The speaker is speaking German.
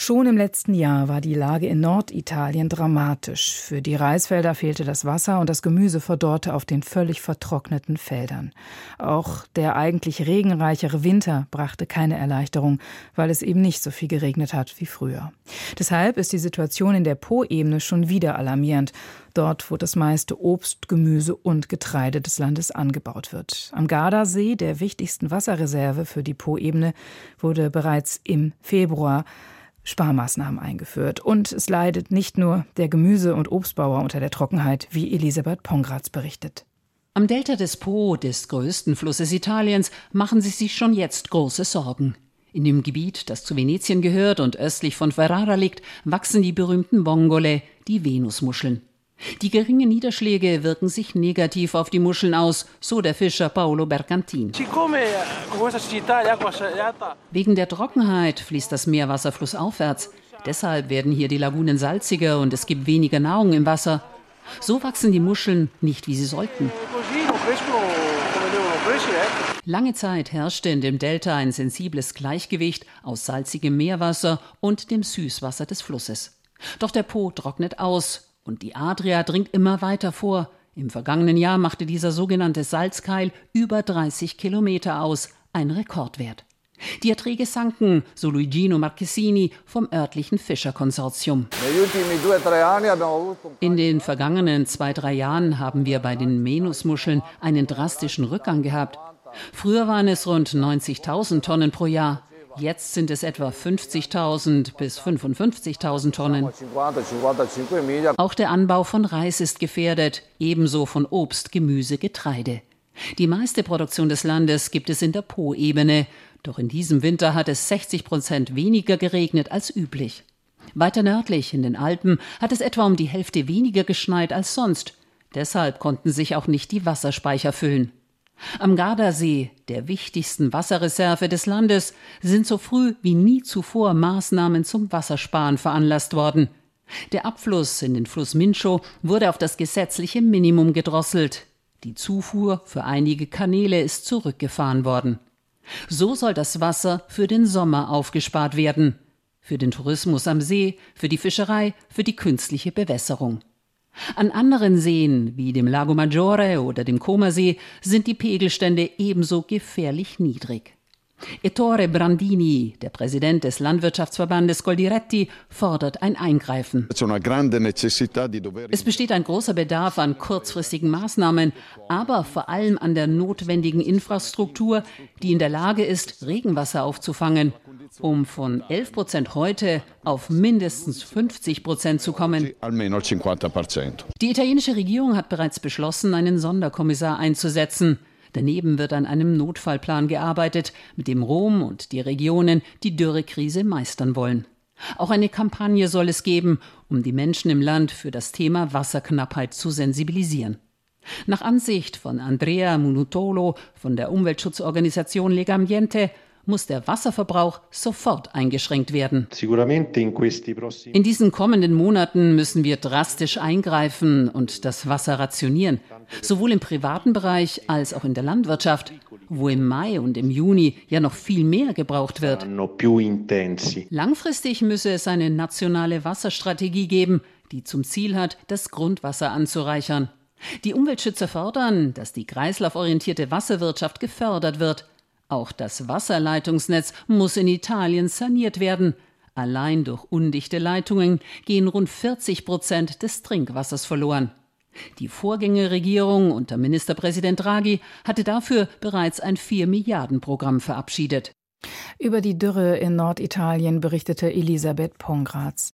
Schon im letzten Jahr war die Lage in Norditalien dramatisch. Für die Reisfelder fehlte das Wasser und das Gemüse verdorrte auf den völlig vertrockneten Feldern. Auch der eigentlich regenreichere Winter brachte keine Erleichterung, weil es eben nicht so viel geregnet hat wie früher. Deshalb ist die Situation in der Po-Ebene schon wieder alarmierend. Dort, wo das meiste Obst, Gemüse und Getreide des Landes angebaut wird. Am Gardasee, der wichtigsten Wasserreserve für die Po-Ebene, wurde bereits im Februar Sparmaßnahmen eingeführt. Und es leidet nicht nur der Gemüse- und Obstbauer unter der Trockenheit, wie Elisabeth Pongratz berichtet. Am Delta des Po, des größten Flusses Italiens, machen sie sich schon jetzt große Sorgen. In dem Gebiet, das zu Venetien gehört und östlich von Ferrara liegt, wachsen die berühmten Bongole, die Venusmuscheln. Die geringen Niederschläge wirken sich negativ auf die Muscheln aus, so der Fischer Paolo Bergantin. Wegen der Trockenheit fließt das Meerwasser flussaufwärts. Deshalb werden hier die Lagunen salziger und es gibt weniger Nahrung im Wasser. So wachsen die Muscheln nicht, wie sie sollten. Lange Zeit herrschte in dem Delta ein sensibles Gleichgewicht aus salzigem Meerwasser und dem Süßwasser des Flusses. Doch der Po trocknet aus und die Adria dringt immer weiter vor. Im vergangenen Jahr machte dieser sogenannte Salzkeil über 30 Kilometer aus, ein Rekordwert. Die Erträge sanken, so Luigino Marchesini vom örtlichen Fischerkonsortium. In den vergangenen zwei, drei Jahren haben wir bei den Menusmuscheln einen drastischen Rückgang gehabt. Früher waren es rund 90.000 Tonnen pro Jahr. Jetzt sind es etwa 50.000 bis 55.000 Tonnen. Auch der Anbau von Reis ist gefährdet, ebenso von Obst, Gemüse, Getreide. Die meiste Produktion des Landes gibt es in der Po-Ebene, doch in diesem Winter hat es 60 Prozent weniger geregnet als üblich. Weiter nördlich, in den Alpen, hat es etwa um die Hälfte weniger geschneit als sonst. Deshalb konnten sich auch nicht die Wasserspeicher füllen. Am Gardasee, der wichtigsten Wasserreserve des Landes, sind so früh wie nie zuvor Maßnahmen zum Wassersparen veranlasst worden. Der Abfluss in den Fluss Mincho wurde auf das gesetzliche Minimum gedrosselt. Die Zufuhr für einige Kanäle ist zurückgefahren worden. So soll das Wasser für den Sommer aufgespart werden. Für den Tourismus am See, für die Fischerei, für die künstliche Bewässerung. An anderen Seen, wie dem Lago Maggiore oder dem Comersee, sind die Pegelstände ebenso gefährlich niedrig. Ettore Brandini, der Präsident des Landwirtschaftsverbandes Goldiretti, fordert ein Eingreifen. Es besteht ein großer Bedarf an kurzfristigen Maßnahmen, aber vor allem an der notwendigen Infrastruktur, die in der Lage ist, Regenwasser aufzufangen um von 11 Prozent heute auf mindestens 50 Prozent zu kommen. Die italienische Regierung hat bereits beschlossen, einen Sonderkommissar einzusetzen. Daneben wird an einem Notfallplan gearbeitet, mit dem Rom und die Regionen die Dürrekrise meistern wollen. Auch eine Kampagne soll es geben, um die Menschen im Land für das Thema Wasserknappheit zu sensibilisieren. Nach Ansicht von Andrea Munutolo von der Umweltschutzorganisation Legambiente muss der Wasserverbrauch sofort eingeschränkt werden. In diesen kommenden Monaten müssen wir drastisch eingreifen und das Wasser rationieren, sowohl im privaten Bereich als auch in der Landwirtschaft, wo im Mai und im Juni ja noch viel mehr gebraucht wird. Langfristig müsse es eine nationale Wasserstrategie geben, die zum Ziel hat, das Grundwasser anzureichern. Die Umweltschützer fordern, dass die kreislauforientierte Wasserwirtschaft gefördert wird. Auch das Wasserleitungsnetz muss in Italien saniert werden. Allein durch undichte Leitungen gehen rund 40 Prozent des Trinkwassers verloren. Die Vorgängerregierung unter Ministerpräsident Draghi hatte dafür bereits ein 4 Milliarden Programm verabschiedet. Über die Dürre in Norditalien berichtete Elisabeth Pongratz.